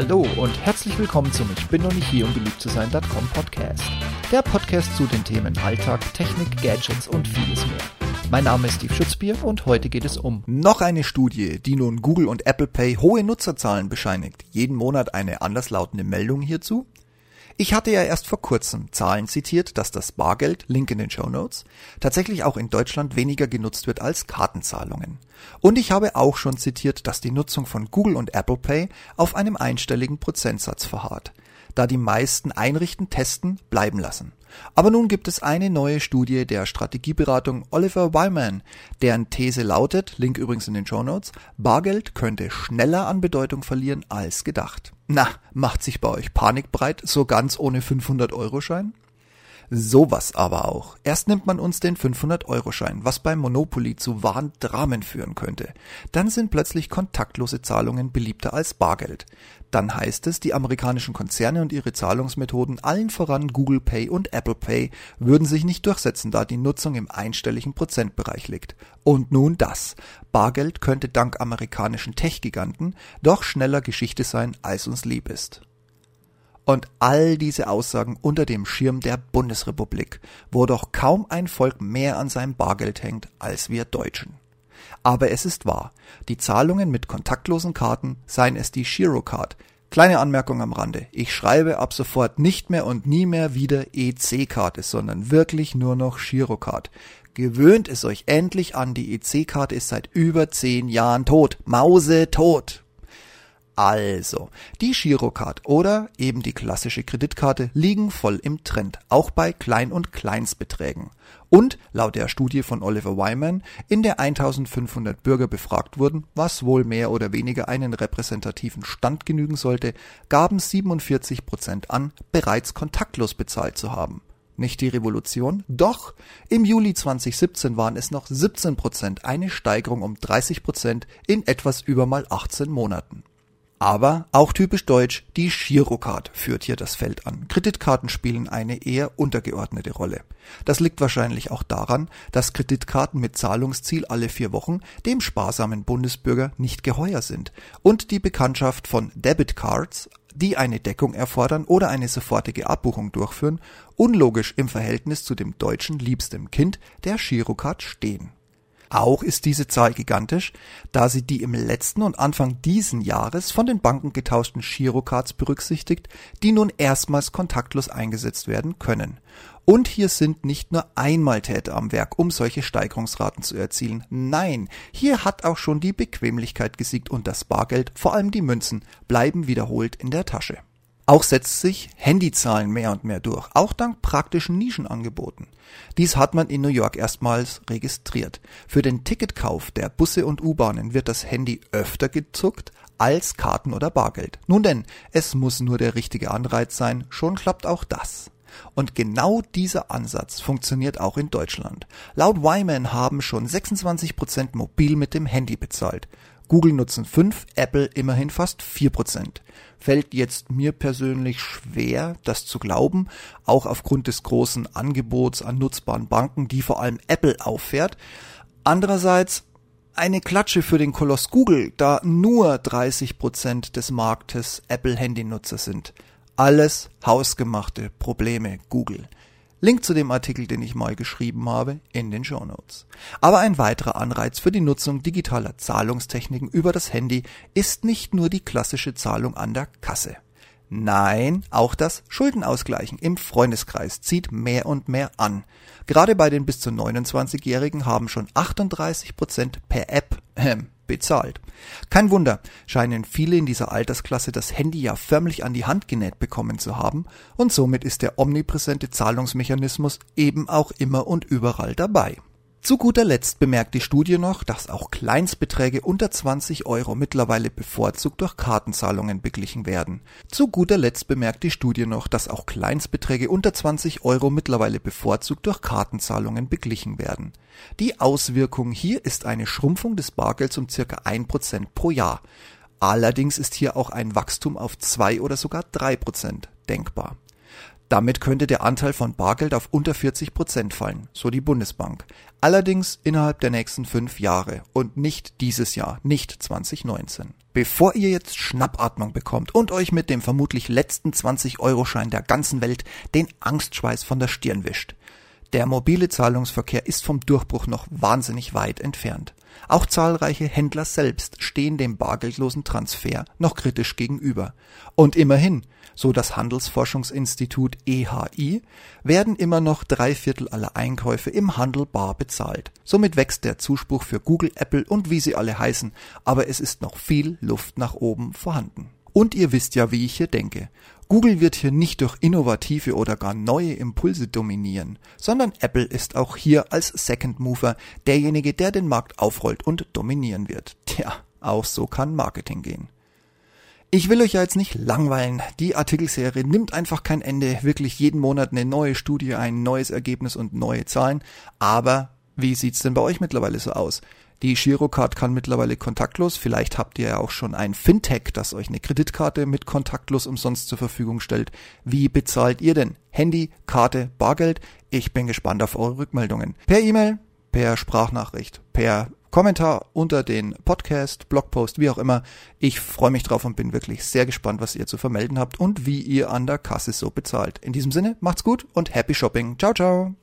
Hallo und herzlich willkommen zum Ich bin noch nicht hier, um beliebt zu sein.com Podcast. Der Podcast zu den Themen Alltag, Technik, Gadgets und vieles mehr. Mein Name ist Steve Schutzbier und heute geht es um noch eine Studie, die nun Google und Apple Pay hohe Nutzerzahlen bescheinigt. Jeden Monat eine anderslautende Meldung hierzu. Ich hatte ja erst vor kurzem Zahlen zitiert, dass das Bargeld, Link in den Show Notes, tatsächlich auch in Deutschland weniger genutzt wird als Kartenzahlungen. Und ich habe auch schon zitiert, dass die Nutzung von Google und Apple Pay auf einem einstelligen Prozentsatz verharrt da die meisten einrichten, testen, bleiben lassen. Aber nun gibt es eine neue Studie der Strategieberatung Oliver Wyman, deren These lautet, Link übrigens in den Show Notes, Bargeld könnte schneller an Bedeutung verlieren als gedacht. Na, macht sich bei euch Panik breit, so ganz ohne 500-Euro-Schein? Sowas aber auch. Erst nimmt man uns den 500-Euro-Schein, was beim Monopoly zu wahren Dramen führen könnte. Dann sind plötzlich kontaktlose Zahlungen beliebter als Bargeld. Dann heißt es, die amerikanischen Konzerne und ihre Zahlungsmethoden, allen voran Google Pay und Apple Pay, würden sich nicht durchsetzen, da die Nutzung im einstelligen Prozentbereich liegt. Und nun das. Bargeld könnte dank amerikanischen Tech-Giganten doch schneller Geschichte sein, als uns lieb ist. Und all diese Aussagen unter dem Schirm der Bundesrepublik, wo doch kaum ein Volk mehr an seinem Bargeld hängt als wir Deutschen. Aber es ist wahr, die Zahlungen mit kontaktlosen Karten, seien es die Girocard, Kleine Anmerkung am Rande. Ich schreibe ab sofort nicht mehr und nie mehr wieder EC-Karte, sondern wirklich nur noch Girocard. Gewöhnt es euch endlich an, die EC-Karte ist seit über zehn Jahren tot. Mause tot. Also, die Girocard oder eben die klassische Kreditkarte liegen voll im Trend, auch bei Klein- und Kleinstbeträgen. Und laut der Studie von Oliver Wyman, in der 1500 Bürger befragt wurden, was wohl mehr oder weniger einen repräsentativen Stand genügen sollte, gaben 47 Prozent an, bereits kontaktlos bezahlt zu haben. Nicht die Revolution? Doch! Im Juli 2017 waren es noch 17 Prozent, eine Steigerung um 30 Prozent in etwas über mal 18 Monaten. Aber auch typisch deutsch, die Girocard führt hier das Feld an. Kreditkarten spielen eine eher untergeordnete Rolle. Das liegt wahrscheinlich auch daran, dass Kreditkarten mit Zahlungsziel alle vier Wochen dem sparsamen Bundesbürger nicht geheuer sind und die Bekanntschaft von Debitcards, die eine Deckung erfordern oder eine sofortige Abbuchung durchführen, unlogisch im Verhältnis zu dem deutschen liebstem Kind der Girocard stehen. Auch ist diese Zahl gigantisch, da sie die im letzten und Anfang diesen Jahres von den Banken getauschten Girocards berücksichtigt, die nun erstmals kontaktlos eingesetzt werden können. Und hier sind nicht nur Einmaltäter am Werk, um solche Steigerungsraten zu erzielen. Nein, hier hat auch schon die Bequemlichkeit gesiegt und das Bargeld, vor allem die Münzen, bleiben wiederholt in der Tasche. Auch setzt sich Handyzahlen mehr und mehr durch, auch dank praktischen Nischenangeboten. Dies hat man in New York erstmals registriert. Für den Ticketkauf der Busse und U-Bahnen wird das Handy öfter gezuckt als Karten oder Bargeld. Nun denn, es muss nur der richtige Anreiz sein, schon klappt auch das. Und genau dieser Ansatz funktioniert auch in Deutschland. Laut Wyman haben schon 26% mobil mit dem Handy bezahlt. Google nutzen 5, Apple immerhin fast 4%. Fällt jetzt mir persönlich schwer, das zu glauben, auch aufgrund des großen Angebots an nutzbaren Banken, die vor allem Apple auffährt. Andererseits eine Klatsche für den Koloss Google, da nur 30% des Marktes Apple-Handynutzer sind. Alles hausgemachte Probleme Google. Link zu dem Artikel, den ich mal geschrieben habe, in den Show Notes. Aber ein weiterer Anreiz für die Nutzung digitaler Zahlungstechniken über das Handy ist nicht nur die klassische Zahlung an der Kasse. Nein, auch das Schuldenausgleichen im Freundeskreis zieht mehr und mehr an. Gerade bei den bis zu 29-Jährigen haben schon 38 Prozent per App äh, bezahlt. Kein Wunder, scheinen viele in dieser Altersklasse das Handy ja förmlich an die Hand genäht bekommen zu haben und somit ist der omnipräsente Zahlungsmechanismus eben auch immer und überall dabei. Zu guter Letzt bemerkt die Studie noch, dass auch Kleinstbeträge unter 20 Euro mittlerweile bevorzugt durch Kartenzahlungen beglichen werden. Zu guter Letzt bemerkt die Studie noch, dass auch Kleinstbeträge unter 20 Euro mittlerweile bevorzugt durch Kartenzahlungen beglichen werden. Die Auswirkung hier ist eine Schrumpfung des Bargelds um circa 1% pro Jahr. Allerdings ist hier auch ein Wachstum auf 2 oder sogar 3% denkbar. Damit könnte der Anteil von Bargeld auf unter 40 Prozent fallen, so die Bundesbank. Allerdings innerhalb der nächsten fünf Jahre und nicht dieses Jahr, nicht 2019. Bevor ihr jetzt Schnappatmung bekommt und euch mit dem vermutlich letzten 20-Euro-Schein der ganzen Welt den Angstschweiß von der Stirn wischt. Der mobile Zahlungsverkehr ist vom Durchbruch noch wahnsinnig weit entfernt. Auch zahlreiche Händler selbst stehen dem bargeldlosen Transfer noch kritisch gegenüber. Und immerhin, so das Handelsforschungsinstitut EHI, werden immer noch drei Viertel aller Einkäufe im Handel bar bezahlt. Somit wächst der Zuspruch für Google, Apple und wie sie alle heißen, aber es ist noch viel Luft nach oben vorhanden. Und ihr wisst ja, wie ich hier denke. Google wird hier nicht durch innovative oder gar neue Impulse dominieren, sondern Apple ist auch hier als Second Mover derjenige, der den Markt aufrollt und dominieren wird. Tja, auch so kann Marketing gehen. Ich will euch ja jetzt nicht langweilen. Die Artikelserie nimmt einfach kein Ende. Wirklich jeden Monat eine neue Studie, ein neues Ergebnis und neue Zahlen. Aber wie sieht's denn bei euch mittlerweile so aus? Die Girocard kann mittlerweile kontaktlos. Vielleicht habt ihr ja auch schon ein Fintech, das euch eine Kreditkarte mit kontaktlos umsonst zur Verfügung stellt. Wie bezahlt ihr denn? Handy, Karte, Bargeld? Ich bin gespannt auf eure Rückmeldungen. Per E-Mail, per Sprachnachricht, per Kommentar unter den Podcast, Blogpost, wie auch immer. Ich freue mich drauf und bin wirklich sehr gespannt, was ihr zu vermelden habt und wie ihr an der Kasse so bezahlt. In diesem Sinne, macht's gut und happy shopping. Ciao, ciao.